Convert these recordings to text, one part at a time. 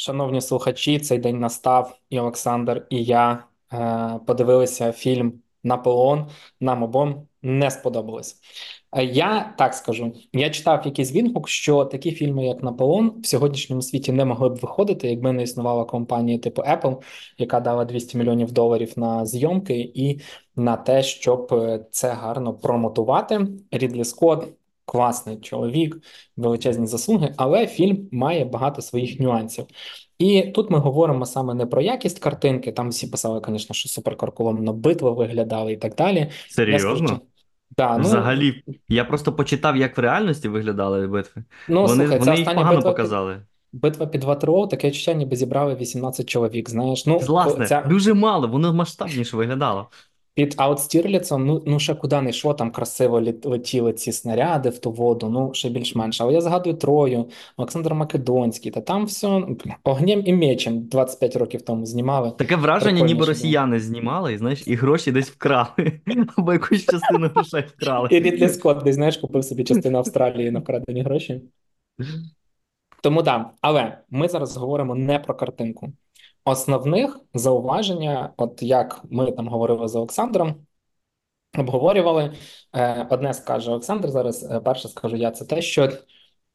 Шановні слухачі, цей день настав, і Олександр, і я е, подивилися фільм Наполеон. Нам обом не сподобалось. Е, Я так скажу: я читав якийсь відгук, що такі фільми, як Наполеон, в сьогоднішньому світі не могли б виходити, якби не існувала компанія типу Apple, яка дала 200 мільйонів доларів на зйомки і на те, щоб е, це гарно промотувати. Рідлі Скотт класний чоловік, величезні заслуги, але фільм має багато своїх нюансів. І тут ми говоримо саме не про якість картинки. Там всі писали, звісно, що суперкарколомно битва виглядала і так далі. Я Серйозно? да, ну, Взагалі, я просто почитав, як в реальності виглядали битви. ну Вони, слухай, вони їх погано битва показали. битва під Ватерлоу, таке відчуття, ніби зібрали 18 чоловік. Знаєш, ну Власне, ця дуже мало, воно масштабніше виглядало. Під Аутстірліцем, ну, ну ще куди не йшло, там красиво летіли ці снаряди в ту воду, ну ще більш-менш. Але я згадую Трою, Олександр Македонський, та там все ну, огнем і мечем 25 років тому знімали. Таке враження, ніби було. росіяни знімали, і знаєш, і гроші десь вкрали, або якусь частину грошей вкрали. І Рідлі Скотт, десь знаєш, купив собі частину Австралії на вкрадені гроші. Тому да, але ми зараз говоримо не про картинку. Основних зауваження, от як ми там говорили з Олександром, обговорювали. Е, Одне скаже Олександр зараз, е, перше скажу я, це те, що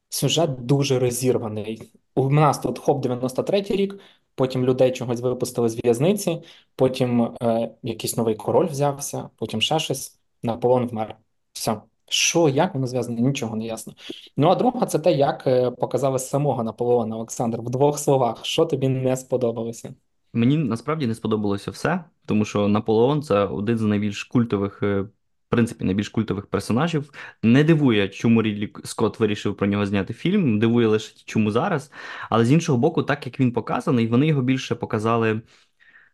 сюжет дуже розірваний. У нас тут хоп 93-й рік, потім людей чогось випустили з в'язниці, потім е, якийсь новий король взявся, потім ще щось, Наполеон вмер. Все. Що, як воно зв'язано, нічого не ясно. Ну а друга це те, як е, показали самого Наполеона Олександр в двох словах. Що тобі не сподобалося? Мені насправді не сподобалося все, тому що Наполеон це один з найбільш культових, е, в принципі, найбільш культових персонажів. Не дивує, чому Рідлі Скотт вирішив про нього зняти фільм. Дивує лише чому зараз. Але з іншого боку, так як він показаний, вони його більше показали.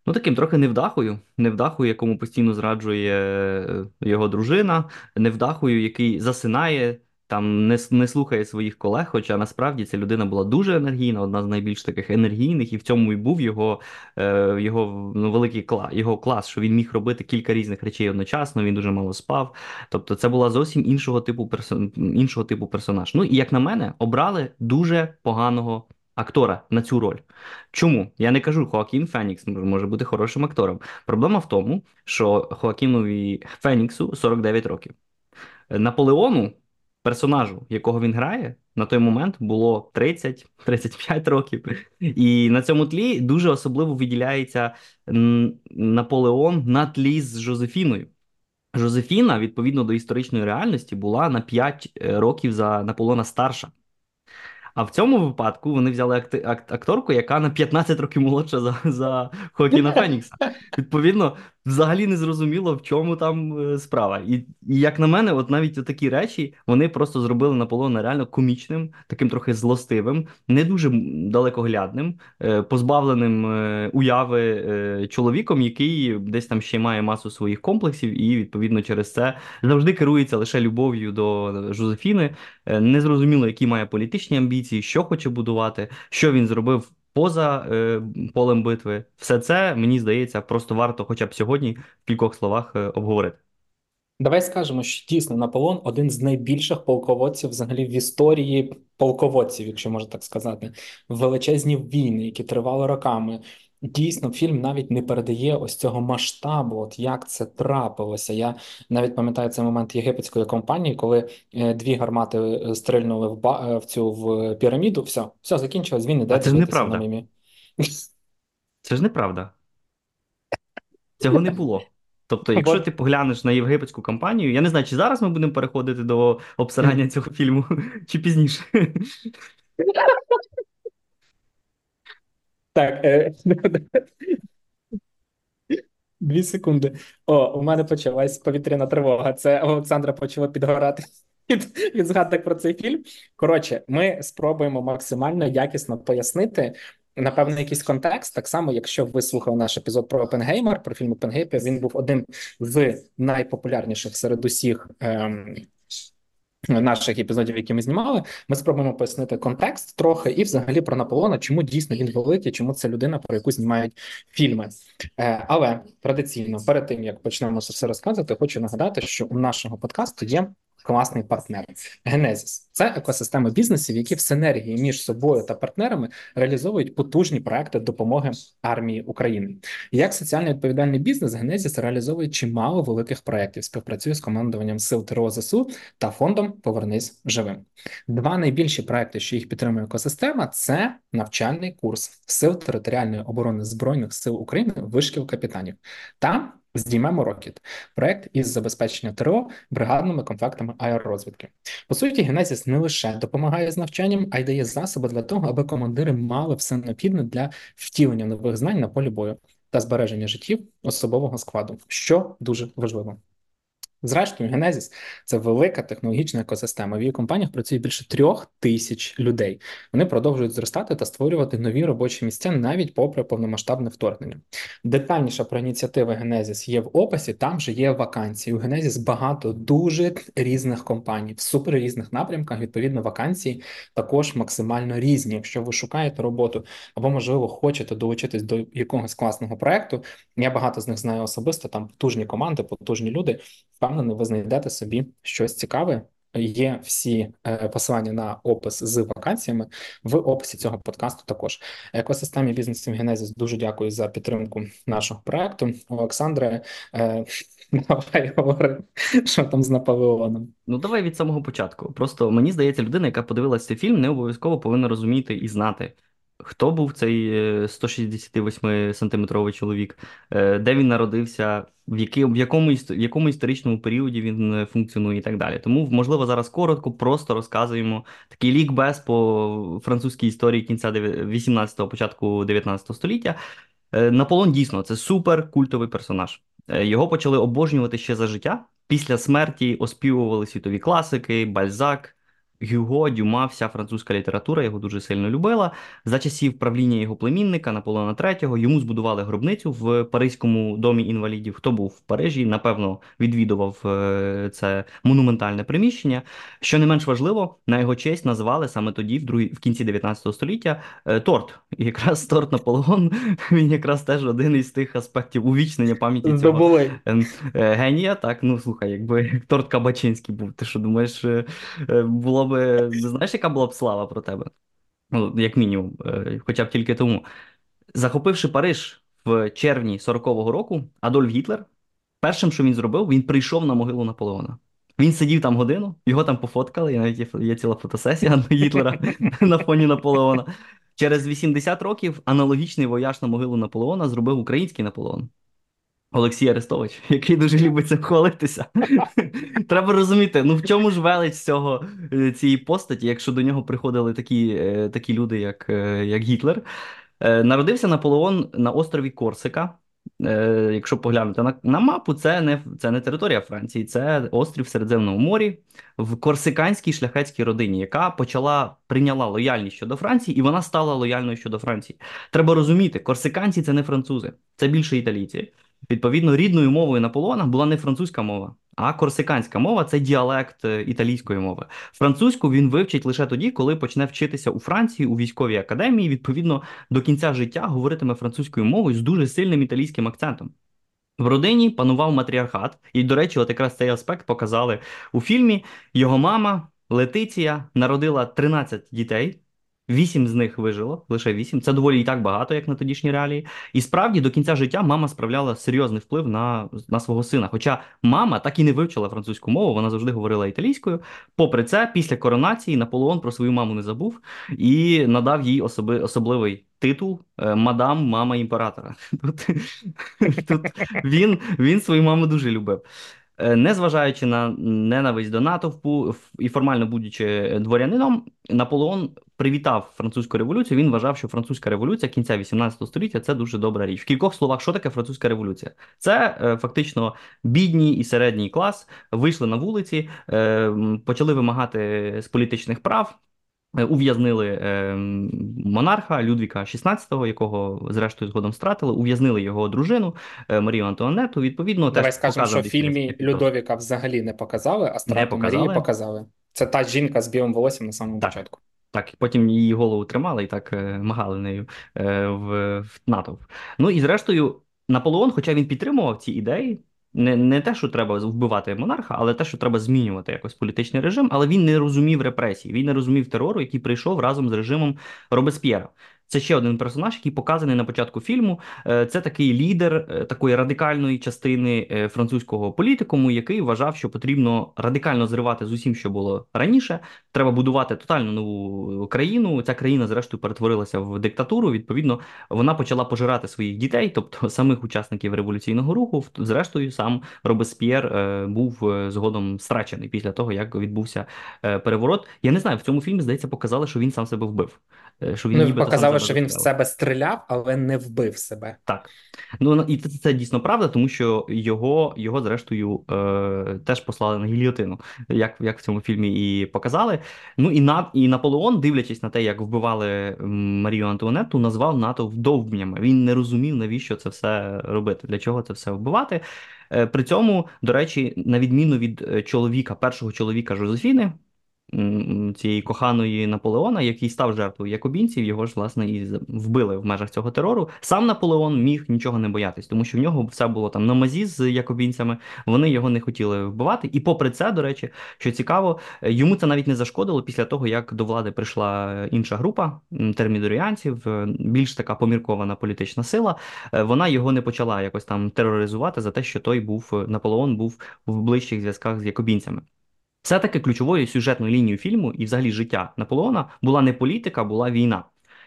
Ну, таким трохи невдахою, невдахою, якому постійно зраджує е, його дружина, невдахою, який засинає, там не, не слухає своїх колег. Хоча насправді ця людина була дуже енергійна, одна з найбільш таких енергійних, і в цьому і був його, е, його ну, великий клас, його клас, що він міг робити кілька різних речей одночасно, він дуже мало спав. Тобто, це була зовсім іншого типу персон, іншого типу персонаж. Ну і як на мене, обрали дуже поганого актора на цю роль. Чому? Я не кажу, Хоакін Фенікс може бути хорошим актором. Проблема в тому, що Хоакінові Феніксу 49 років. Наполеону, персонажу, якого він грає, на той момент було 30-35 років. І на цьому тлі дуже особливо виділяється Наполеон на тлі з Жозефіною. Жозефіна, відповідно до історичної реальності, була на 5 років за Наполеона старша. А в цьому випадку вони взяли акти- акторку, яка на 15 років молодша за, за Хокіна Фенікса. Відповідно, взагалі не зрозуміло, в чому там е, справа. І, і як на мене, от навіть такі речі вони просто зробили Наполеона реально комічним, таким трохи злостивим, не дуже далекоглядним, е, позбавленим е, уяви чоловіком, який десь там ще має масу своїх комплексів, і відповідно через це завжди керується лише любов'ю до Жозефіни. Незрозуміло, які має політичні амбіції, що хоче будувати, що він зробив поза е, полем битви. Все це, мені здається, просто варто хоча б сьогодні в кількох словах е, обговорити. Давай скажемо, що дійсно Наполеон один з найбільших полководців взагалі в історії полководців, якщо можна так сказати, величезні війни, які тривали роками. Дійсно, фільм навіть не передає ось цього масштабу, от як це трапилося. Я навіть пам'ятаю цей момент єгипетської компанії, коли е, дві гармати е, стрельнули в, ба- е, в цю в піраміду. Все, все закінчилось. Війни, А де це ж дивитися на неправда. мімі. Це ж неправда. Цього не було. Тобто, якщо ти поглянеш на євгипетську кампанію, я не знаю, чи зараз ми будемо переходити до обсирання цього фільму, чи пізніше. Так, е, Дві секунди. О, у мене почалась повітряна тривога. Це Олександра почало підгорати від, від згадок про цей фільм. Коротше, ми спробуємо максимально якісно пояснити. Напевно, якийсь контекст, так само, якщо ви слухали наш епізод про Опенгеймер, про фільм Опенгеймер, він був один з найпопулярніших серед усіх ем, наших епізодів, які ми знімали. Ми спробуємо пояснити контекст трохи і взагалі про Наполеона, чому дійсно він великий, чому це людина, про яку знімають фільми. Е, але традиційно, перед тим як почнемо все розказувати, хочу нагадати, що у нашого подкасту є класний партнер. Генезіс це екосистема бізнесів, які в синергії між собою та партнерами реалізовують потужні проекти допомоги армії України. Як соціально відповідальний бізнес, Генезіс реалізовує чимало великих проєктів, співпрацює з командуванням сил ТРО ЗСУ та фондом Повернись живим. Два найбільші проекти, що їх підтримує екосистема, це навчальний курс сил територіальної оборони збройних сил України вишкіл капітанів та Здіймемо Рокіт, проект із забезпечення ТРО бригадними контактами аеророзвідки. По суті, Генезіс не лише допомагає з навчанням, а й дає засоби для того, аби командири мали все необхідне для втілення нових знань на полі бою та збереження життів особового складу, що дуже важливо. Зрештою, Генезіс це велика технологічна екосистема. В її компаніях працює більше трьох тисяч людей. Вони продовжують зростати та створювати нові робочі місця навіть попри повномасштабне вторгнення. Детальніше про ініціативи Генезіс є в описі. Там вже є вакансії. У Генезіс багато дуже різних компаній в супер різних напрямках. Відповідно, вакансії також максимально різні. Якщо ви шукаєте роботу або, можливо, хочете долучитись до якогось класного проекту. Я багато з них знаю особисто. Там потужні команди, потужні люди впевнений, ви знайдете собі щось цікаве. Є всі е, посилання на опис з вакансіями в описі цього подкасту. Також екосистемі бізнесів Генезіс дуже дякую за підтримку нашого проекту. Олександре, е, давай говори, що там з Наполеоном. Ну давай від самого початку. Просто мені здається, людина, яка подивилася фільм, не обов'язково повинна розуміти і знати. Хто був цей 168 сантиметровий чоловік, е, де він народився, в який, в якому в якому історичному періоді він е, функціонує і так далі. Тому, можливо, зараз коротко, просто розказуємо такий лікбез по французькій історії кінця 18-го, початку 19 століття. Е, Наполон дійсно це супер культовий персонаж. Його почали обожнювати ще за життя. Після смерті оспівували світові класики, Бальзак. Гюго, Дюма, вся французька література його дуже сильно любила. За часів правління його племінника Наполеона III йому збудували гробницю в Паризькому домі інвалідів. Хто був в Парижі, напевно, відвідував е, це монументальне приміщення. Що не менш важливо, на його честь назвали саме тоді, в другі, в кінці 19 століття, е, торт. І якраз торт Наполеон він якраз теж один із тих аспектів увічнення пам'яті цього ем, е, генія. Так, ну слухай, якби торт Кабачинський був. Ти що думаєш, було би знаєш, яка була б слава про тебе? Ну, як мінімум, е, хоча б тільки тому. Захопивши Париж в червні 40-го року, Адольф Гітлер, першим, що він зробив, він прийшов на могилу Наполеона. Він сидів там годину, його там пофоткали, і навіть є, є ціла фотосесія Гітлера на фоні Наполеона. Через 80 років аналогічний вояж на могилу Наполеона зробив український Наполеон. Олексій Арестович, який дуже любить цим хвалитися. Треба розуміти, ну в чому ж велич цього е, цієї постаті, якщо до нього приходили такі е, такі люди, як е, як Гітлер. Народився Наполеон на острові Корсика. Якщо поглянути на на мапу, це не це не територія Франції, це острів в Середземному морі в корсиканській шляхетській родині, яка почала прийняла лояльність щодо Франції, і вона стала лояльною щодо Франції. Треба розуміти, корсиканці це не французи, це більше італійці. Відповідно, рідною мовою Наполеона була не французька мова, а корсиканська мова це діалект е, італійської мови. Французьку він вивчить лише тоді, коли почне вчитися у Франції у військовій академії. Відповідно, до кінця життя говоритиме французькою мовою з дуже сильним італійським акцентом. В родині панував матріархат, і, до речі, от якраз цей аспект показали у фільмі. Його мама Летиція народила 13 дітей. Вісім з них вижило, лише вісім. Це доволі і так багато, як на тодішні реалії. І справді до кінця життя мама справляла серйозний вплив на на свого сина. Хоча мама так і не вивчила французьку мову, вона завжди говорила італійською. Попри це, після коронації Наполеон про свою маму не забув і надав їй особи, особливий титул е, Мадам Мама імператора. Тут, тут він, він свою маму дуже любив. Е, незважаючи на ненависть до натовпу і формально будучи дворянином, Наполеон привітав французьку революцію. Він вважав, що французька революція кінця 18 століття це дуже добра річ. В кількох словах, що таке французька революція? Це е, фактично бідній і середній клас вийшли на вулиці, е, почали вимагати з політичних прав. Е, ув'язнили е, монарха Людвіка XVI, якого зрештою згодом стратили. Ув'язнили його дружину е, Марію Антуанету. Відповідно, Давай теж скажемо, що в фільмі Людовіка взагалі не показали, а страту Марії показали. Це та жінка з білим волоссям на самому так. початку. Так, потім її голову тримали і так магали нею в, в натовп. Ну і зрештою, Наполеон, хоча він підтримував ці ідеї, Не не те, що треба вбивати монарха, але те, що треба змінювати якось політичний режим. Але він не розумів репресій, він не розумів терору, який прийшов разом з режимом Робесп'єра. Це ще один персонаж, який показаний на початку фільму. Е, це такий лідер е, такої радикальної частини е, французького політикуму, який вважав, що потрібно радикально зривати з усім, що було раніше. Треба будувати тотально нову країну. Ця країна, зрештою, перетворилася в диктатуру. Відповідно, вона почала пожирати своїх дітей, тобто самих учасників революційного руху. Зрештою, сам Робесп'єр був згодом страчений після того, як відбувся переворот. Я не знаю, в цьому фільмі здається, показали, що він сам себе вбив. Що він ну, показали, що він в себе стріляв, але не вбив себе. Так. Ну і це, це дійсно правда, тому що його, його зрештою, е, теж послали на гільйотину, як як в цьому фільмі і показали. Ну і на і Наполеон, дивлячись на те, як вбивали Марію Антуанетту, назвав НАТО вдовбнями. Він не розумів, навіщо це все робити, для чого це все вбивати. Е, при цьому, до речі, на відміну від е, чоловіка, першого чоловіка Жозефіни цієї коханої Наполеона, який став жертвою якобінців, його ж власне і вбили в межах цього терору. Сам Наполеон міг нічого не боятись, тому що в нього все було там на мазі з якобінцями. Вони його не хотіли вбивати. І попри це, до речі, що цікаво, йому це навіть не зашкодило після того, як до влади прийшла інша група термідоріанців, е, більш така поміркована політична сила. Е, вона його не почала якось там тероризувати за те, що той був Наполеон був в ближчих зв'язках з якобінцями. Все-таки ключовою сюжетною лінією фільму і взагалі життя Наполеона була не політика, була війна.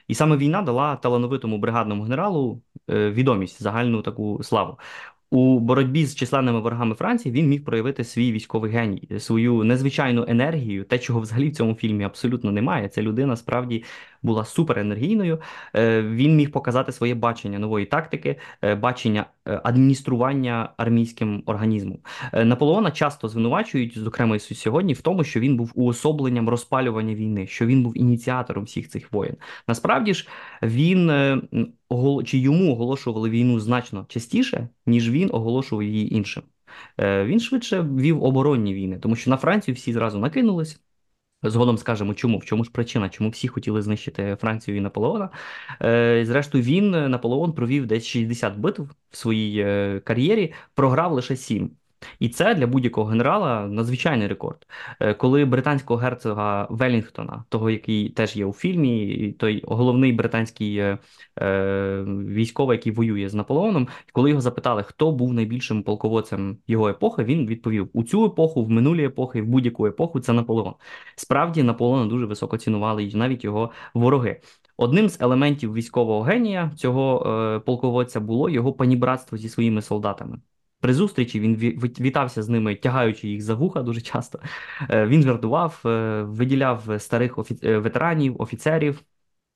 І саме війна дала талановитому бригадному генералу е, відомість, загальну таку славу. У боротьбі з численними ворогами Франції він міг проявити свій військовий геній, свою незвичайну енергію, те, чого взагалі в цьому фільмі абсолютно немає. Це людина справді була суперенергійною. Е, він міг показати своє бачення нової тактики, е, бачення е, адміністрування армійським організмом. Наполеона часто звинувачують, зокрема і сьогодні, в тому, що він був уособленням розпалювання війни, що він був ініціатором всіх цих воєн. Насправді ж він чи йому оголошували війну значно частіше, ніж він оголошував її іншим. Він швидше вів оборонні війни, тому що на Францію всі зразу накинулись. Згодом скажемо, чому в чому ж причина, чому всі хотіли знищити Францію і Наполеона. Е, Зрештою, він Наполеон провів десь 60 битв в своїй е, кар'єрі, програв лише 7. І це для будь-якого генерала надзвичайний рекорд. Е, коли британського герцога Велінгтона, того, який теж є у фільмі, той головний британський е, е, військовий, який воює з Наполеоном, коли його запитали, хто був найбільшим полководцем його епохи, він відповів: у цю епоху, в минулі епохи, в будь-яку епоху це Наполеон. Справді Наполеона дуже високо цінували і навіть його вороги. Одним з елементів військового генія цього е, полководця було його панібратство зі своїми солдатами. При зустрічі він вітався з ними, тягаючи їх за вуха дуже часто. Е, він жартував, е, виділяв старих офі... Е, ветеранів, офіцерів.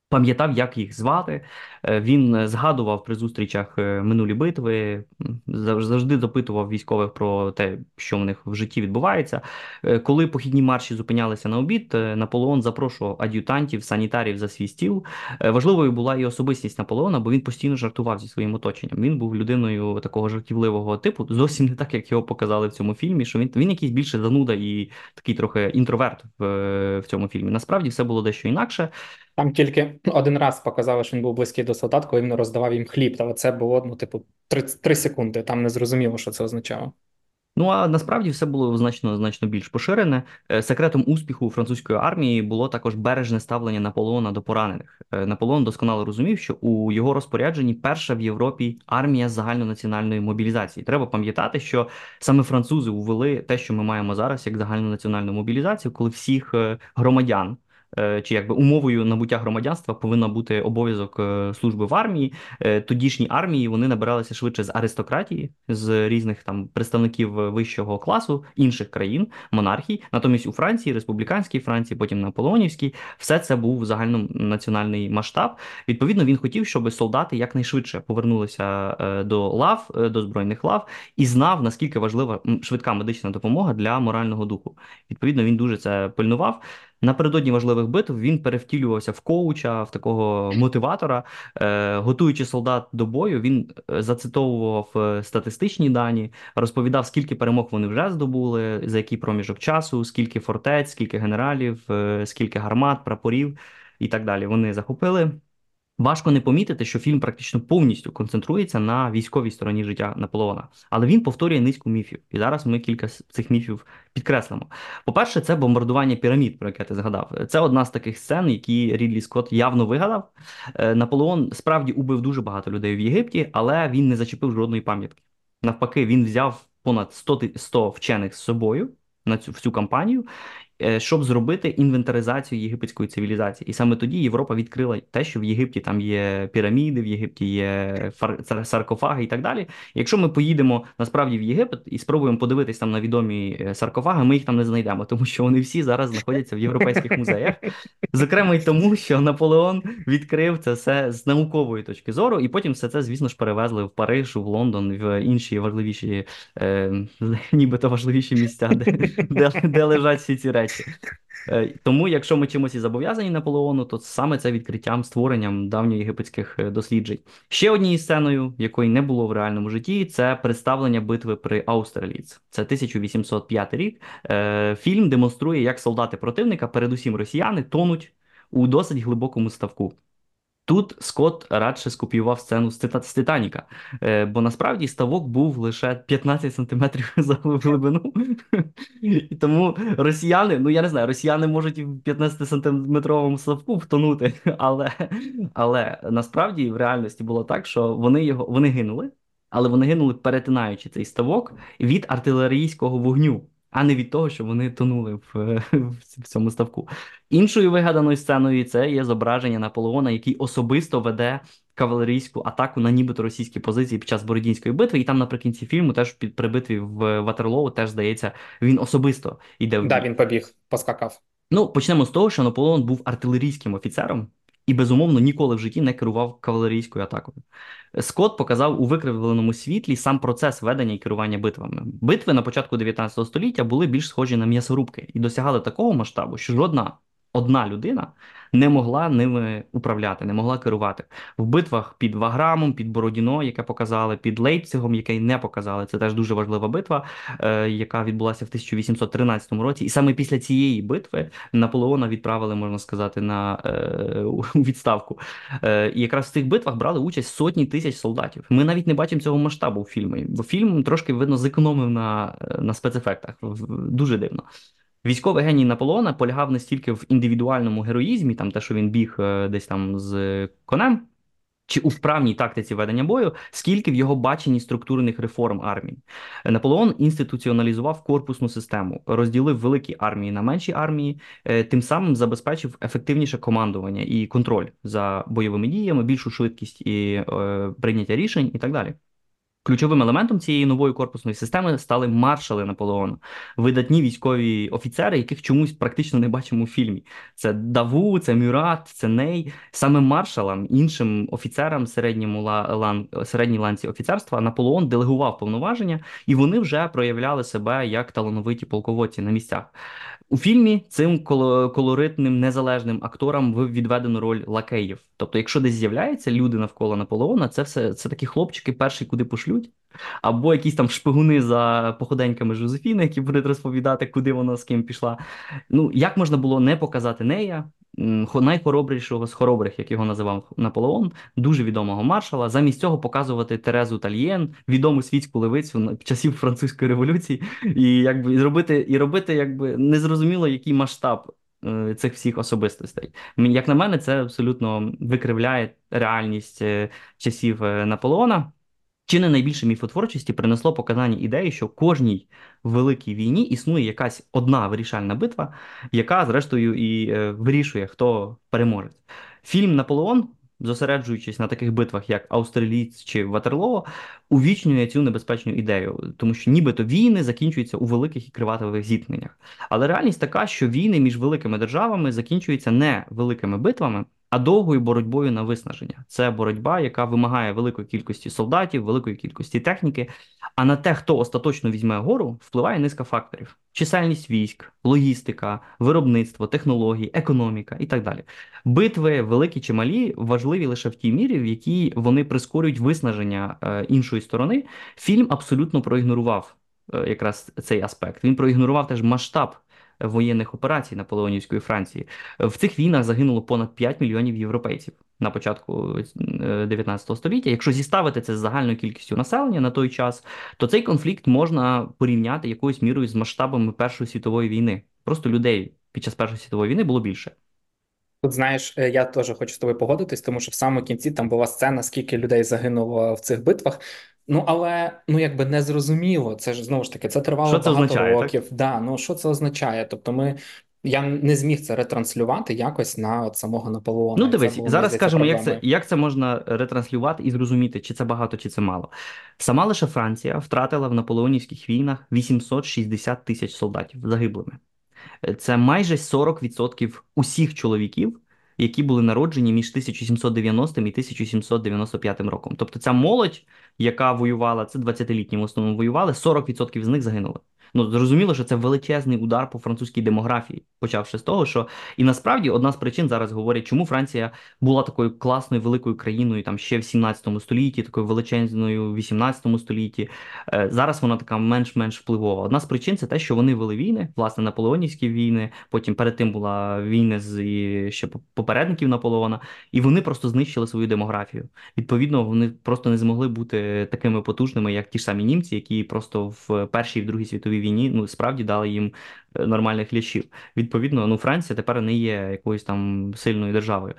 Пам'ятав, як їх звати. Е, він е, згадував при зустрічах е, минулі битви, завжди допитував військових про те, що в них в житті відбувається. Коли похідні марші зупинялися на обід, Наполеон запрошував ад'ютантів, санітарів за свій стіл. Важливою була і особистість Наполеона, бо він постійно жартував зі своїм оточенням. Він був людиною такого жартівливого типу, зовсім не так, як його показали в цьому фільмі. Що він він якийсь більше зануда і такий трохи інтроверт в, в цьому фільмі. Насправді все було дещо інакше. Там тільки один раз показали, що він був близький до солдат, коли він роздавав їм хліб. Але це було ну, типу, 3, 3 секунди. Там не зрозуміло, що це означало. Ну а насправді все було значно значно більш поширене. Е, секретом успіху французької армії було також бережне ставлення Наполеона до поранених. Е, Наполеон досконало розумів, що у його розпорядженні перша в Європі армія загальнонаціональної мобілізації. Треба пам'ятати, що саме французи увели те, що ми маємо зараз, як загальнонаціональну мобілізацію, коли всіх е, громадян. Е, чи якби умовою набуття громадянства повинна бути обов'язок е, служби в армії. Е, тодішні армії вони набиралися швидше з аристократії, з різних там представників вищого класу інших країн, монархій. Натомість у Франції, республіканській Франції, потім Наполеонівській, все це був загальнонаціональний масштаб. Відповідно, він хотів, щоб солдати якнайшвидше повернулися до лав, до збройних лав і знав наскільки важлива швидка медична допомога для морального духу. Відповідно, він дуже це пильнував. Напередодні важливих битв він перевтілювався в коуча, в такого мотиватора, е, готуючи солдат до бою, він е, зацитовував е, статистичні дані, розповідав, скільки перемог вони вже здобули, за який проміжок часу, скільки фортець, скільки генералів, скільки гармат, прапорів і так далі. Вони захопили. Важко не помітити, що фільм практично повністю концентрується на військовій стороні життя Наполеона, але він повторює низку міфів. І зараз ми кілька з цих міфів підкреслимо. По-перше, це бомбардування пірамід, про яке ти згадав. Це одна з таких сцен, які Рідлі Скотт явно вигадав. Е, Наполеон справді убив дуже багато людей в Єгипті, але він не зачепив жодної пам'ятки. Навпаки, він взяв понад 100, 100 вчених з собою на цю в цю кампанію щоб зробити інвентаризацію єгипетської цивілізації. І саме тоді Європа відкрила те, що в Єгипті там є піраміди, в Єгипті є саркофаги і так далі. Якщо ми поїдемо насправді в Єгипет і спробуємо подивитись там на відомі е, саркофаги, ми їх там не знайдемо, тому що вони всі зараз знаходяться в європейських музеях. Зокрема, й тому, що Наполеон відкрив це все з наукової точки зору, і потім все це, звісно ж, перевезли в Париж, в Лондон, в інші важливіші, е, нібито важливіші місця, де, де, де лежать всі ці речі речі. Е, тому, якщо ми чимось і зобов'язані Наполеону, то саме це відкриттям, створенням давньоєгипетських е, досліджень. Ще однією сценою, якої не було в реальному житті, це представлення битви при Аустерліц. Це 1805 рік. Е, фільм демонструє, як солдати противника, передусім росіяни, тонуть у досить глибокому ставку. Тут Скотт радше скопіював сцену з Титаніка, е, бо насправді ставок був лише 15 сантиметрів за глибину. І тому росіяни, ну я не знаю, росіяни можуть і в 15-сантиметровому ставку втонути, але але насправді в реальності було так, що вони його вони гинули, але вони гинули, перетинаючи цей ставок від артилерійського вогню а не від того, що вони тонули в, в цьому ставку. Іншою вигаданою сценою це є зображення Наполеона, який особисто веде кавалерійську атаку на нібито російські позиції під час Бородінської битви. І там наприкінці фільму, теж під при битві в Ватерлоу, теж здається, він особисто йде в бій. Да, він побіг, поскакав. Ну, почнемо з того, що Наполеон був артилерійським офіцером і безумовно ніколи в житті не керував кавалерійською атакою. Скотт показав у викривленому світлі сам процес ведення і керування битвами. Битви на початку 19 століття були більш схожі на м'ясорубки і досягали такого масштабу, що жодна одна людина не могла ними управляти, не могла керувати в битвах під Ваграмом, під Бородіно, яке показали, під Лейпцигом, яке не показали. Це теж дуже важлива битва, е, яка відбулася в 1813 році. І саме після цієї битви Наполеона відправили, можна сказати, на е, відставку. Е, І якраз в цих битвах брали участь сотні тисяч солдатів. Ми навіть не бачимо цього масштабу в фільмі, бо фільм трошки видно зекономив на, на спецефектах. Дуже дивно. Військовий геній Наполеона полягав не стільки в індивідуальному героїзмі, там те, що він біг е, десь там з конем, чи у вправній тактиці ведення бою, скільки в його баченні структурних реформ армії. Наполеон інституціоналізував корпусну систему, розділив великі армії на менші армії, е, тим самим забезпечив ефективніше командування і контроль за бойовими діями, більшу швидкість і е, прийняття рішень і так далі. Ключовим елементом цієї нової корпусної системи стали маршали Наполеона, видатні військові офіцери, яких чомусь практично не бачимо у фільмі. Це Даву, це Мюрат, це Ней. Саме маршалам, іншим офіцерам середньому лан, середній ланці офіцерства Наполеон делегував повноваження, і вони вже проявляли себе як талановиті полководці на місцях. У фільмі цим колоритним незалежним акторам відведено роль лакеїв. Тобто, якщо десь з'являються люди навколо Наполеона, це все це такі хлопчики, перші куди пошлють, або якісь там шпигуни за походеньками Жозефіни, які будуть розповідати, куди вона з ким пішла. Ну як можна було не показати нея? Найхоробрішого з хоробрих, як його називав Наполеон, дуже відомого маршала. Замість цього показувати Терезу Тальєн, відому світську левицю часів французької революції, і якби зробити і робити, якби незрозуміло, який масштаб е, цих всіх особистостей. Як на мене, це абсолютно викривляє реальність е, часів е, Наполеона. Чи не найбільше міфотворчості принесло показання ідеї, що кожній великій війні існує якась одна вирішальна битва, яка, зрештою, і е, вирішує, хто переможе. Фільм Наполеон, зосереджуючись на таких битвах, як Аустралієць чи Ватерлоо, увічнює цю небезпечну ідею, тому що нібито війни закінчуються у великих і криватових зіткненнях. Але реальність така, що війни між великими державами закінчуються не великими битвами а довгою боротьбою на виснаження. Це боротьба, яка вимагає великої кількості солдатів, великої кількості техніки. А на те, хто остаточно візьме гору, впливає низка факторів: чисельність військ, логістика, виробництво, технології, економіка і так далі. Битви, великі чи малі, важливі лише в тій мірі, в якій вони прискорюють виснаження е, іншої сторони. Фільм абсолютно проігнорував е, якраз цей аспект. Він проігнорував теж масштаб воєнних операцій Наполеонівської Франції. В цих війнах загинуло понад 5 мільйонів європейців на початку 19 століття. Якщо зіставити це з загальною кількістю населення на той час, то цей конфлікт можна порівняти якоюсь мірою з масштабами Першої світової війни. Просто людей під час Першої світової війни було більше. Тут знаєш, е, я теж хочу з тобою погодитись, тому що в самому кінці там була сцена, скільки людей загинуло в цих битвах. Ну але ну якби не зрозуміло. Це ж знову ж таки це тривало Що це багато означає, так? років. Да, ну що це означає? Тобто, ми я не зміг це ретранслювати якось на от самого Наполеона. Ну, дивись, було, зараз скажемо, як це, як це можна ретранслювати і зрозуміти, чи це багато, чи це мало. Сама лише Франція втратила в наполеонівських війнах 860 тисяч солдатів загиблими. Е, Це майже 40% усіх чоловіків, які були народжені між 1790 і 1795 роком. Тобто ця молодь, яка воювала, це 20-літні в основному воювали, 40% з них загинули. Ну, зрозуміло, що це величезний удар по французькій демографії, почавши з того, що і насправді одна з причин зараз говорять, чому Франція була такою класною великою країною там ще в 17 столітті, такою величезною в 18 столітті. Е, Зараз вона така менш-менш впливова. Одна з причин це те, що вони вели війни, власне, наполеонівські війни. Потім перед тим була війна з і ще попередників Наполеона, і вони просто знищили свою демографію. Відповідно, вони просто не змогли бути такими потужними, як ті ж самі німці, які просто в першій і в другій світовій війні ну справді дали їм е, нормальних лічів. Відповідно, ну Франція тепер не є якоюсь там сильною державою.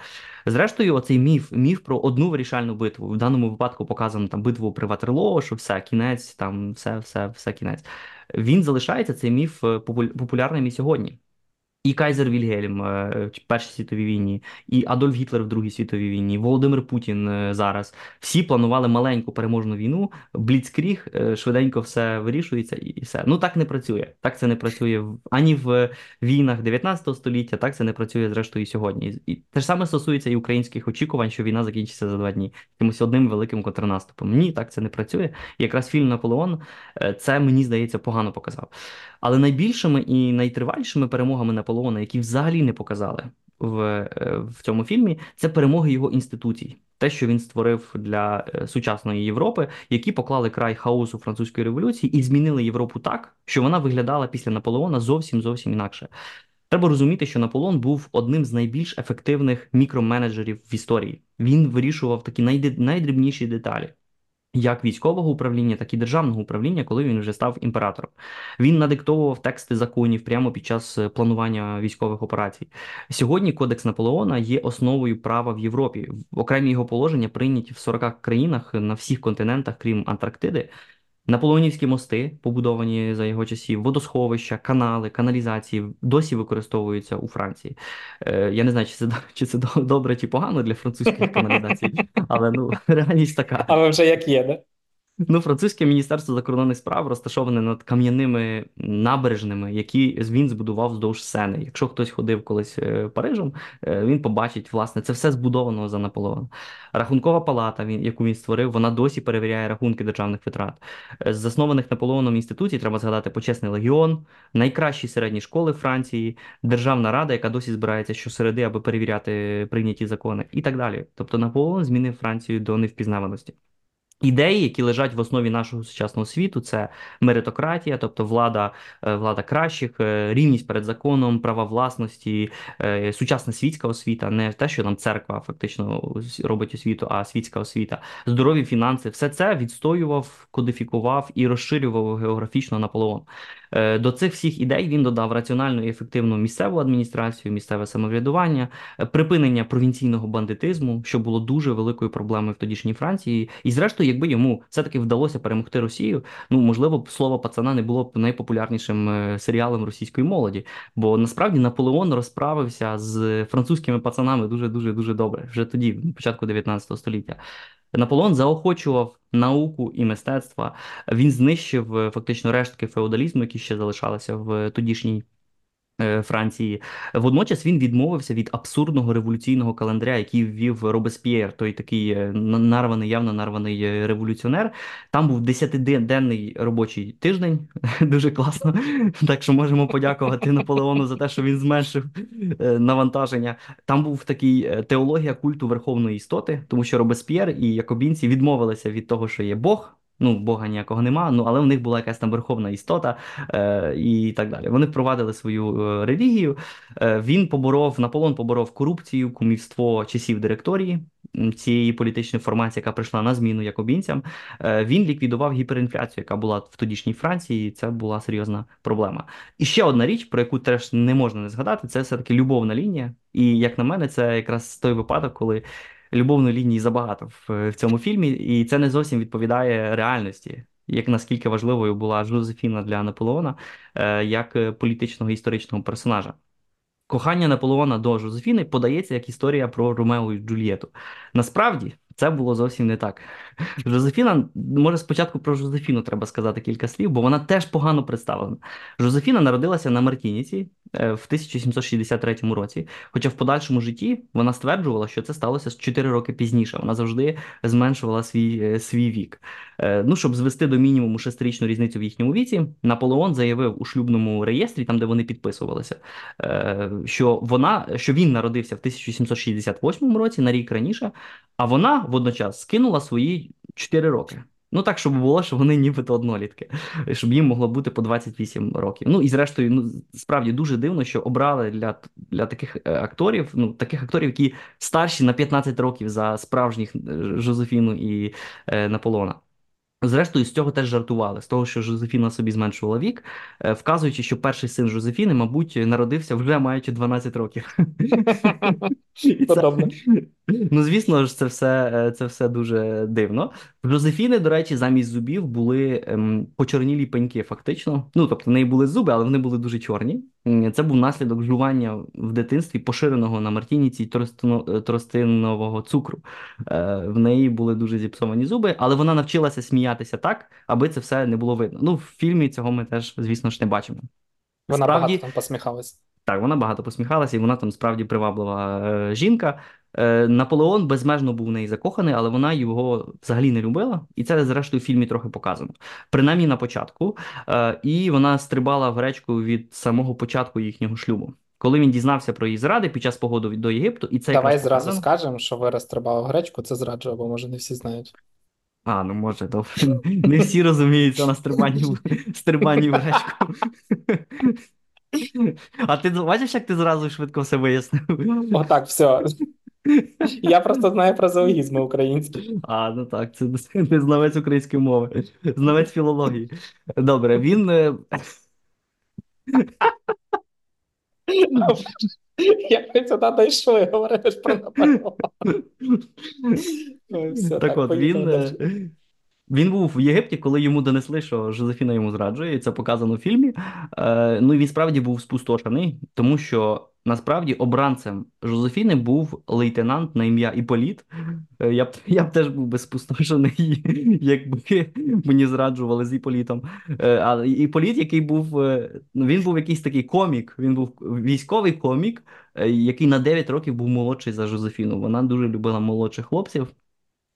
Зрештою, оцей міф, міф про одну вирішальну битву. В даному випадку показано там битву при Ватерлоо, що все, кінець, там все, все, все кінець. Він залишається цей міф е, популярним і сьогодні. І Кайзер Вільгельм е, в Першій світовій війні, і Адольф Гітлер в Другій світовій війні, Володимир Путін е, зараз. Всі планували маленьку переможну війну, бліцкріг, е, швиденько все вирішується і все. Ну так не працює. Так це не працює ані в війнах 19 століття, так це не працює зрештою і сьогодні. І те ж саме стосується і українських очікувань, що війна закінчиться за два дні якимось одним великим контрнаступом. Ні, так це не працює. І якраз фільм Наполеон е, це мені здається погано показав. Але найбільшими і найтривалішими перемогами Наполеона, які взагалі не показали в, е, в цьому фільмі, це перемоги його інституцій. Те, що він створив для е, сучасної Європи, які поклали край хаосу французької революції і змінили Європу так, що вона виглядала після Наполеона зовсім зовсім інакше. Треба розуміти, що Наполеон був одним з найбільш ефективних мікроменеджерів в історії. Він вирішував такі найдрібніші деталі як військового управління, так і державного управління, коли він вже став імператором. Він надиктовував тексти законів прямо під час е, планування військових операцій. Сьогодні Кодекс Наполеона є основою права в Європі. Окремі його положення прийняті в 40 країнах на всіх континентах, крім Антарктиди. Наполеонівські мости, побудовані за його часів, водосховища, канали, каналізації досі використовуються у Франції. Е, я не знаю, чи це, чи це добре чи погано для французьких каналізацій, але ну реальність така. Але вже як є, да? Ну, французьке міністерство закордонних справ розташоване над кам'яними набережними, які він збудував вздовж Сени. Якщо хтось ходив колись е, Парижем, е, він побачить, власне, це все збудовано за Наполеона. Рахункова палата, яку він створив, вона досі перевіряє рахунки державних витрат. Е, З заснованих Наполеоном інституцій треба згадати почесний легіон, найкращі середні школи Франції, Державна рада, яка досі збирається щосереди, аби перевіряти прийняті закони, і так далі. Тобто Наполеон змінив Францію до невпізнаваності. Ідеї, які лежать в основі нашого сучасного світу, це меритократія, тобто влада, е, влада кращих, е, рівність перед законом, права власності, е, сучасна світська освіта, не те, що нам церква фактично робить освіту, а світська освіта, здорові фінанси, все це відстоював, кодифікував і розширював географічно Наполеон. До цих всіх ідей він додав раціональну і ефективну місцеву адміністрацію, місцеве самоврядування, припинення провінційного бандитизму, що було дуже великою проблемою в тодішній Франції. І, зрештою, якби йому все-таки вдалося перемогти Росію, ну можливо слово пацана не було б найпопулярнішим е, серіалом російської молоді. Бо насправді Наполеон розправився з французькими пацанами дуже дуже дуже добре вже тоді, на початку 19 століття. Наполеон заохочував науку і мистецтва. Він знищив е, фактично рештки феодалізму, які ще залишалися в тодішній е, Франції. Водночас він відмовився від абсурдного революційного календаря, який ввів Робесп'єр, той такий е, нарваний, явно нарваний е, революціонер. Там був десятиденний робочий тиждень, дуже класно. Так що можемо подякувати Наполеону за те, що він зменшив е, навантаження. Там був такий е, теологія культу верховної істоти, тому що Робесп'єр і якобінці відмовилися від того, що є Бог. Ну, Бога ніякого нема, ну але в них була якась там верховна істота е, і так далі. Вони впровадили свою е, релігію. Е, Він поборов, Наполеон поборов корупцію, кумівство часів директорії цієї політичної формації, яка прийшла на зміну якобінцям. Е, Він ліквідував гіперінфляцію, яка була в тодішній Франції, і це була серйозна проблема. І ще одна річ, про яку теж не можна не згадати, це все-таки любовна лінія. І як на мене, це якраз той випадок, коли любовної лінії забагато в, в цьому фільмі, і це не зовсім відповідає реальності. Як наскільки важливою була Жозефіна для Наполеона е, як політичного історичного персонажа. Кохання Наполеона до Жозефіни подається як історія про Ромео і Джульєту. Насправді це було зовсім не так. Жозефіна, може, спочатку про Жозефіну треба сказати кілька слів, бо вона теж погано представлена. Жозефіна народилася на Мартініці е, в 1763 році, хоча в подальшому житті вона стверджувала, що це сталося 4 роки пізніше. Вона завжди зменшувала свій е, свій вік. Е, ну, Щоб звести до мінімуму шестирічну різницю в їхньому віці, Наполеон заявив у шлюбному реєстрі, там де вони підписувалися, що вона, що він народився в 1768 році, на рік раніше, а вона водночас скинула свої 4 роки. Ну так, щоб було, що вони нібито однолітки, щоб їм могло бути по 28 років. Ну і зрештою, ну справді дуже дивно, що обрали для для таких е, акторів, ну таких акторів, які старші на 15 років за справжніх е, Жозефіну і е, Наполона. Зрештою, з цього теж жартували, з того, що Жозефіна собі зменшувала вік, е, вказуючи, що перший син Жозефіни, мабуть, народився вже маючи 12 років. Ну, звісно ж, це все е, це все дуже дивно. В Жозефіни, до речі, замість зубів були ем, почорнілі пеньки, фактично. Ну, тобто, в неї були зуби, але вони були дуже чорні. Це був наслідок жування в дитинстві, поширеного на Мартініці е, тростинового цукру. Е, В неї були дуже зіпсовані зуби, але вона навчилася сміятися так, аби це все не було видно. Ну, в фільмі цього ми теж, звісно ж, не бачимо. Вона Справді, багато там посміхалась. Так, вона багато посміхалася, і вона там справді приваблива е, жінка. Е, Наполеон безмежно був в неї закоханий, але вона його взагалі не любила, і це, зрештою, в фільмі трохи показано. Принаймні на початку. Е, і вона стрибала в гречку від самого початку їхнього шлюбу. Коли він дізнався про її зради під час погоду до Єгипту, і це давай зразу показано. скажемо, що ви розстрибали в гречку, це зраджує, бо може не всі знають. А, ну може, добре. Не всі розуміються на стрибанні в гречку. А ти знов- як ти зразу швидко все вияснив? Отак, все. Я просто знаю фразеологізми українські. А, ну так, це не знавець української мови, знавець філології. Добре, він. Е, Як ви сюди дійшли, говориш про Наполеона. Так от, він, е, він був в Єгипті, коли йому донесли, що Жозефіна йому зраджує, і це показано в фільмі. Е, ну і він справді був спустошений, тому що насправді обранцем Жозефіни був лейтенант на ім'я Іполіт. Е, я б я б теж був би спустошений, якби мені зраджували з Іполітом. Е, а Іполіт, який був, е, ну, він був якийсь такий комік, він був військовий комік, який на 9 років був молодший за Жозефіну. Вона дуже любила молодших хлопців.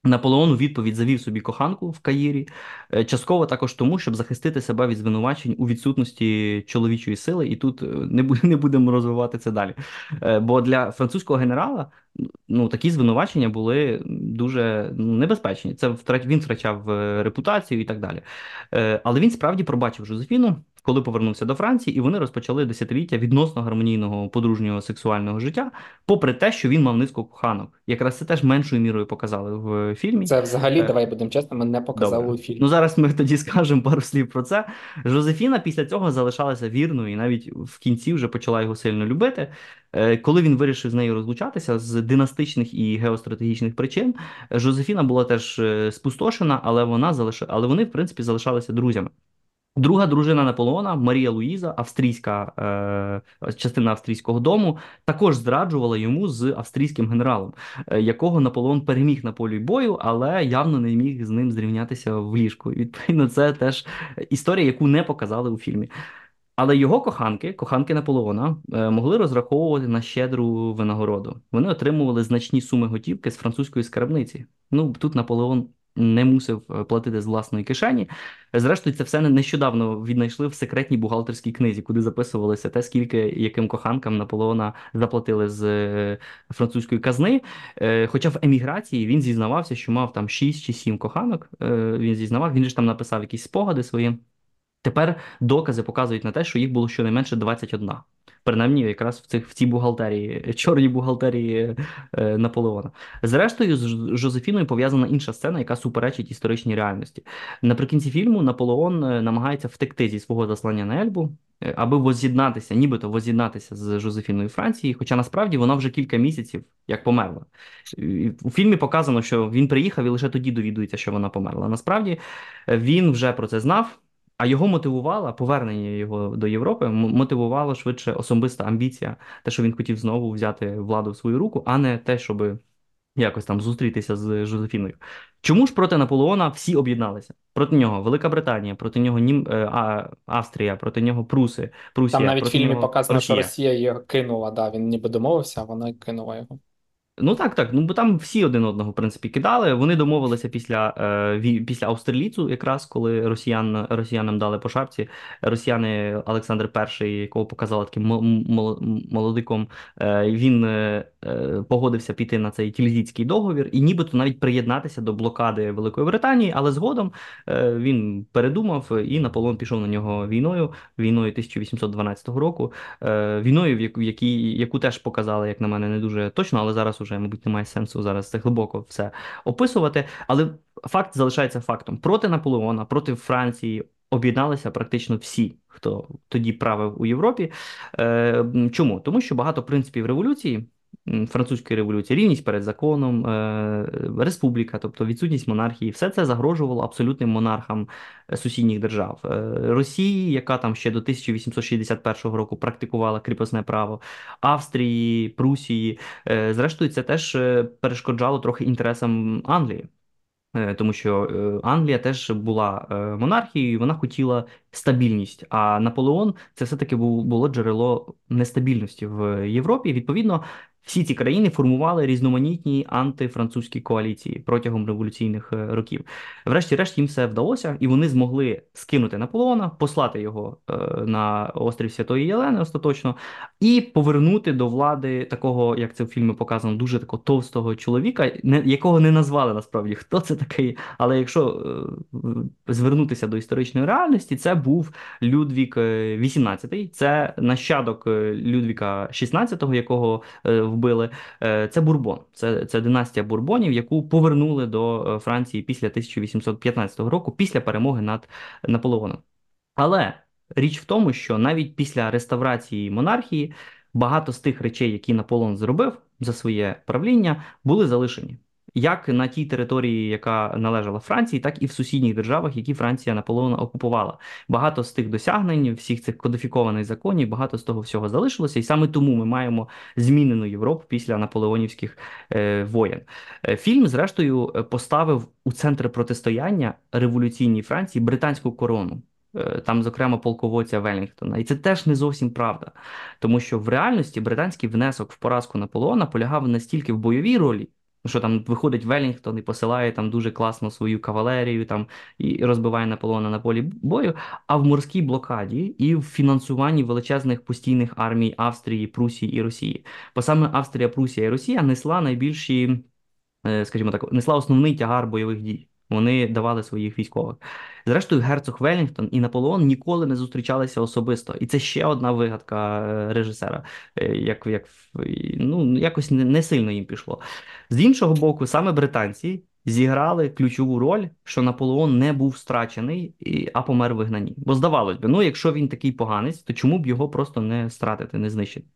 Наполеон у відповідь завів собі коханку в Каїрі, е, частково також тому, щоб захистити себе від звинувачень у відсутності чоловічої сили, і тут е, не будемо розвивати це далі. Е, бо для французького генерала ну, такі звинувачення були дуже ну, небезпечні. Це він втрачав репутацію і так далі. Але він справді пробачив Жозефіну коли повернувся до Франції, і вони розпочали десятиліття відносно гармонійного подружнього сексуального життя, попри те, що він мав низку коханок. Якраз це теж меншою мірою показали в фільмі. Це взагалі, е... давай будемо чесними, не показали Добре. у фільмі. Ну зараз ми тоді скажемо пару слів про це. Жозефіна після цього залишалася вірною, і навіть в кінці вже почала його сильно любити. Е, коли він вирішив з нею розлучатися з династичних і геостратегічних причин, Жозефіна була теж е, спустошена, але вона залиш... але вони, в принципі, залишалися друзями. Друга дружина Наполеона Марія Луїза, австрійська е, частина австрійського дому, також зраджувала йому з австрійським генералом, е, якого Наполеон переміг на полі бою, але явно не міг з ним зрівнятися в ліжку. Відповідно, це теж історія, яку не показали у фільмі. Але його коханки, коханки Наполеона, е, могли розраховувати на щедру винагороду. Вони отримували значні суми готівки з французької скарбниці. Ну тут Наполеон не мусив е, платити з власної кишені. Зрештою, це все нещодавно віднайшли в секретній бухгалтерській книзі, куди записувалося те, скільки яким коханкам Наполеона заплатили з е, французької казни. Е, хоча в еміграції він зізнавався, що мав там 6 чи 7 коханок. Він зізнавав, він ж там написав якісь спогади свої. Тепер докази показують на те, що їх було щонайменше 21. Принаймні, якраз в цих в цій бухгалтерії, чорній бухгалтерії е, Наполеона. Зрештою, з Жозефіною пов'язана інша сцена, яка суперечить історичній реальності. Наприкінці фільму Наполеон е, намагається втекти зі свого заслання на Ельбу, е, аби воз'єднатися, нібито воз'єднатися з Жозефіною Франції. Хоча насправді вона вже кілька місяців як померла. У фільмі показано, що він приїхав і лише тоді довідується, що вона померла. Насправді е, він вже про це знав. А його мотивувала повернення його до Європи, мотивувало швидше особиста амбіція, те, що він хотів знову взяти владу в свою руку, а не те, щоб якось там зустрітися з Жозефіною. Чому ж проти Наполеона всі об'єдналися? Проти нього Велика Британія, проти нього Нім... Е, а, Австрія, проти нього Пруси, Прусія. Там навіть в фільмі показано, Росія. що Росія його кинула. Да, Він ніби домовився, а вона кинула його. Ну так, так. Ну бо там всі один одного в принципі кидали. Вони домовилися після е, після Аустерліцу, якраз коли росіян росіянам дали по шапці. Росіяни Олександр І, якого показали таким молодиком, е, він е, е, погодився піти на цей тільзітський договір і нібито навіть приєднатися до блокади Великої Британії, але згодом е, він передумав і Наполеон пішов на нього війною, війною 1812 року. Е, війною, в яку, які, яку теж показали, як на мене, не дуже точно, але зараз уже, мабуть, немає сенсу зараз це глибоко все описувати. Але факт залишається фактом: проти Наполеона, проти Франції об'єдналися практично всі, хто тоді правив у Європі. Е, Чому? Тому що багато принципів революції французької революції, рівність перед законом, е, республіка, тобто відсутність монархії, все це загрожувало абсолютним монархам е, сусідніх держав е, Росії, яка там ще до 1861 року практикувала кріпосне право, Австрії, Прусії. Зрештою, це теж перешкоджало трохи інтересам Англії. Тому що Англія теж була монархією, вона хотіла стабільність. А Наполеон це все-таки було джерело нестабільності в Європі. Відповідно, всі ці країни формували різноманітні антифранцузькі коаліції протягом революційних е, років. Врешті-решт їм все вдалося, і вони змогли скинути Наполеона, послати його е, на острів Святої Єлени остаточно, і повернути до влади такого, як це в фільмі показано, дуже такого товстого чоловіка, якого не назвали насправді хто це такий. Але якщо е, звернутися до історичної реальності, це був Людвік XVIII, це нащадок Людвіка XVI, якого вбили. Е, це Бурбон, це це династія Бурбонів, яку повернули до е, Франції після 1815 року, після перемоги над Наполеоном. Але річ в тому, що навіть після реставрації монархії багато з тих речей, які Наполеон зробив за своє правління, були залишені як на тій території, яка належала Франції, так і в сусідніх державах, які Франція Наполеона окупувала. Багато з тих досягнень, всіх цих кодифікованих законів, багато з того всього залишилося, і саме тому ми маємо змінену Європу після наполеонівських е, воєн. Е, фільм, зрештою, поставив у центр протистояння революційній Франції британську корону. Е, там, зокрема, полководця Велінгтона, і це теж не зовсім правда, тому що в реальності британський внесок в поразку Наполеона полягав настільки в бойовій ролі, що там виходить Велінгтон і посилає там дуже класно свою кавалерію там і розбиває Наполеона на полі бою. А в морській блокаді і в фінансуванні величезних постійних армій Австрії, Прусії і Росії. Бо саме Австрія, Прусія і Росія несла найбільші, е, скажімо так, несла основний тягар бойових дій. Вони давали своїх військових. Зрештою, герцог Велінгтон і Наполеон ніколи не зустрічалися особисто. І це ще одна вигадка е, режисера, е, як як ну, якось не сильно їм пішло. З іншого боку, саме британці зіграли ключову роль, що Наполеон не був страчений, а помер в вигнанні. Бо здавалось би, ну якщо він такий поганець, то чому б його просто не стратити, не знищити?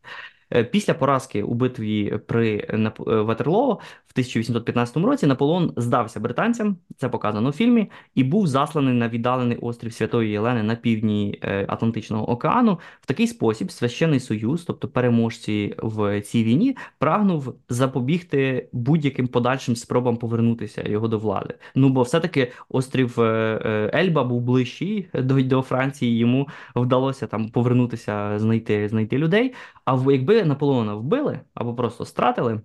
Е, після поразки у битві при Ватерлоо 1815 році Наполеон здався британцям, це показано у фільмі, і був засланий на віддалений острів Святої Єлени на півдні е, Атлантичного океану. В такий спосіб священний союз, тобто переможці в цій війні, прагнув запобігти будь-яким подальшим спробам повернутися його до влади. Ну бо все-таки острів Ельба був ближчий до, до Франції. Йому вдалося там повернутися, знайти знайти людей. А якби Наполеона вбили або просто стратили,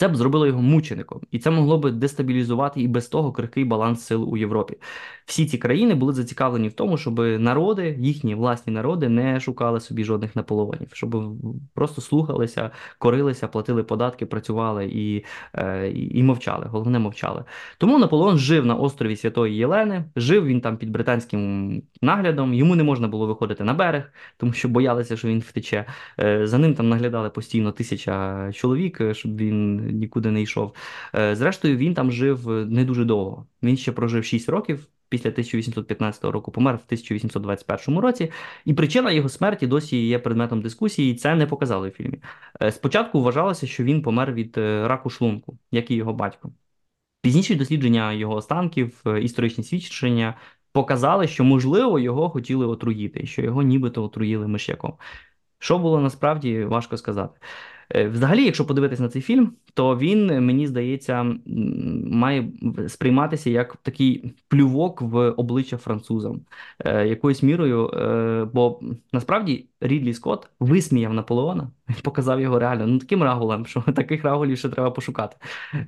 Це б зробило його мучеником, і це могло би дестабілізувати і без того крихкий баланс сил у Європі. Всі ці країни були зацікавлені в тому, щоб народи, їхні власні народи, не шукали собі жодних наполеонів, щоб просто слухалися, корилися, платили податки, працювали і, е, і, і мовчали. Головне, мовчали. Тому Наполеон жив на острові Святої Єлени, жив він там під британським наглядом. Йому не можна було виходити на берег, тому що боялися, що він втече. Е, за ним там наглядали постійно тисяча чоловік, щоб він нікуди не йшов. Е, зрештою, він там жив не дуже довго. Він ще прожив 6 років. Після 1815 року помер в 1821 році, і причина його смерті досі є предметом дискусії, і це не показали в фільмі. Е, спочатку вважалося, що він помер від е, раку шлунку, як і його батько. Пізніші дослідження його останків, історичні свідчення показали, що можливо його хотіли отруїти, що його нібито отруїли миш'яком. Що було насправді важко сказати. Е, взагалі, якщо подивитись на цей фільм, то він, мені здається, має сприйматися як такий плювок в обличчя французам е, якоюсь мірою. Е, бо насправді Рідлі Скотт висміяв Наполеона, показав його реально ну таким рагулем, що таких рагулів ще треба пошукати.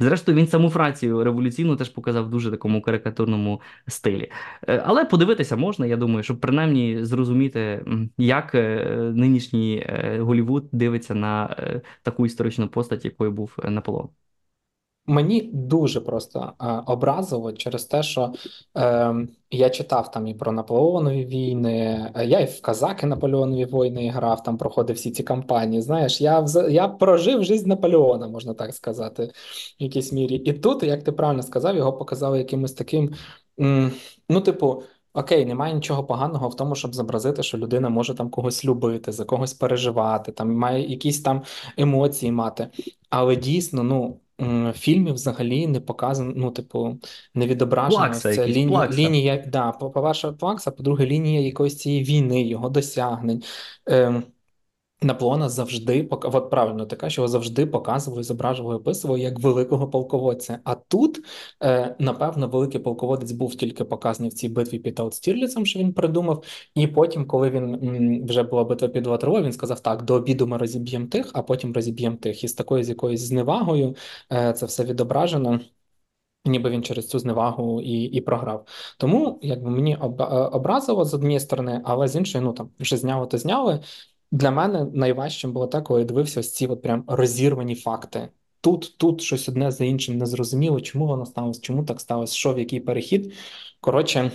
Зрештою, він саму Францію революційну теж показав в дуже такому карикатурному стилі. Але подивитися можна, я думаю, щоб принаймні зрозуміти, як нинішній Голівуд дивиться на таку історичну постать, якою був Наполеон. Мені дуже просто е, образово через те, що е, я читав там і про Наполеонові війни, е, я і в Казаки Наполеонові війни грав, там проходив всі ці кампанії. Знаєш, я я прожив життя Наполеона, можна так сказати, в якійсь мірі. І тут, як ти правильно сказав, його показали якимось таким. Ну, типу, Окей, немає нічого поганого в тому, щоб зобразити, що людина може там когось любити, за когось переживати, там має якісь там емоції мати. Але дійсно, ну в фільмі взагалі не показано, ну, типу, не відображена це лінія, лінія, да, по-перше, плакса, по-друге, лінія якоїсь цієї війни, його досягнень. Ем, Наполеона завжди от правильно така, що завжди показували, зображували, описували як великого полководця. А тут, е, напевно, великий полководець був тільки показаний в цій битві під Аутстірліцем, що він придумав. І потім, коли він вже була битва під Ватерло, він сказав: так, до обіду ми розіб'ємо тих, а потім розіб'ємо тих. І з такою з якоюсь зневагою е, це все відображено. Ніби він через цю зневагу і і програв. Тому якби мені об, е, образило з однієї сторони, але з іншої, ну там вже зняли, то зняли. Для мене найважчим було те, коли я дивився ось ці от прям розірвані факти. Тут, тут щось одне за іншим не зрозуміло, чому воно сталося, чому так сталося, що в який перехід. Коротше,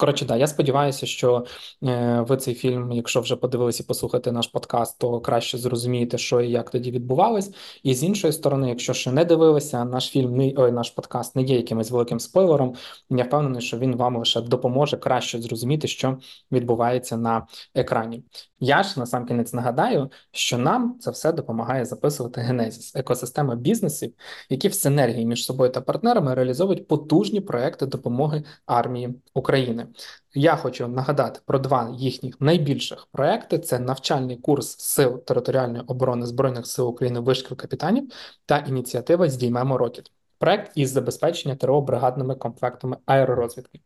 Коротше, да, я сподіваюся, що е, ви цей фільм, якщо вже подивилися і послухати наш подкаст, то краще зрозумієте, що і як тоді відбувалось. І з іншої сторони, якщо ще не дивилися, наш фільм не ой, наш подкаст не є якимось великим спойлером. Я впевнений, що він вам лише допоможе краще зрозуміти, що відбувається на екрані. Я ж на сам кінець нагадаю, що нам це все допомагає записувати Генезіс, екосистема бізнесів, які в синергії між собою та партнерами реалізовують потужні проекти допомоги армії України. Я хочу нагадати про два їхніх найбільших проекти: це навчальний курс сил територіальної оборони збройних сил України вишкіл капітанів та ініціатива Здіймемо Рокіт. Проект із забезпечення ТРО бригадними комплектами аеророзвідки.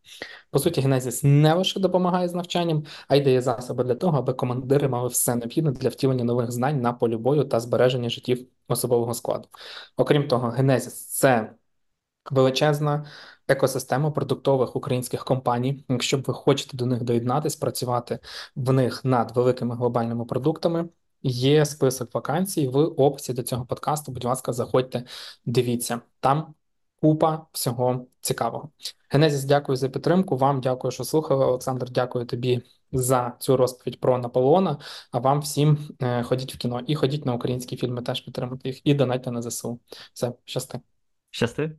По суті, Генезіс не лише допомагає з навчанням, а й дає засоби для того, аби командири мали все необхідне для втілення нових знань на полі бою та збереження життів особового складу. Окрім того, Генезіс це величезна екосистема продуктових українських компаній. Якщо ви хочете до них доєднатись, працювати в них над великими глобальними продуктами. Є список вакансій в описі до цього подкасту. Будь ласка, заходьте, дивіться там. Купа всього цікавого. Генезіс, дякую за підтримку. Вам дякую, що слухали. Олександр, дякую тобі за цю розповідь про Наполеона. А вам всім е, ходіть в кіно і ходіть на українські фільми, теж підтримати їх і донайте на ЗСУ. Все, щасти. Щасти.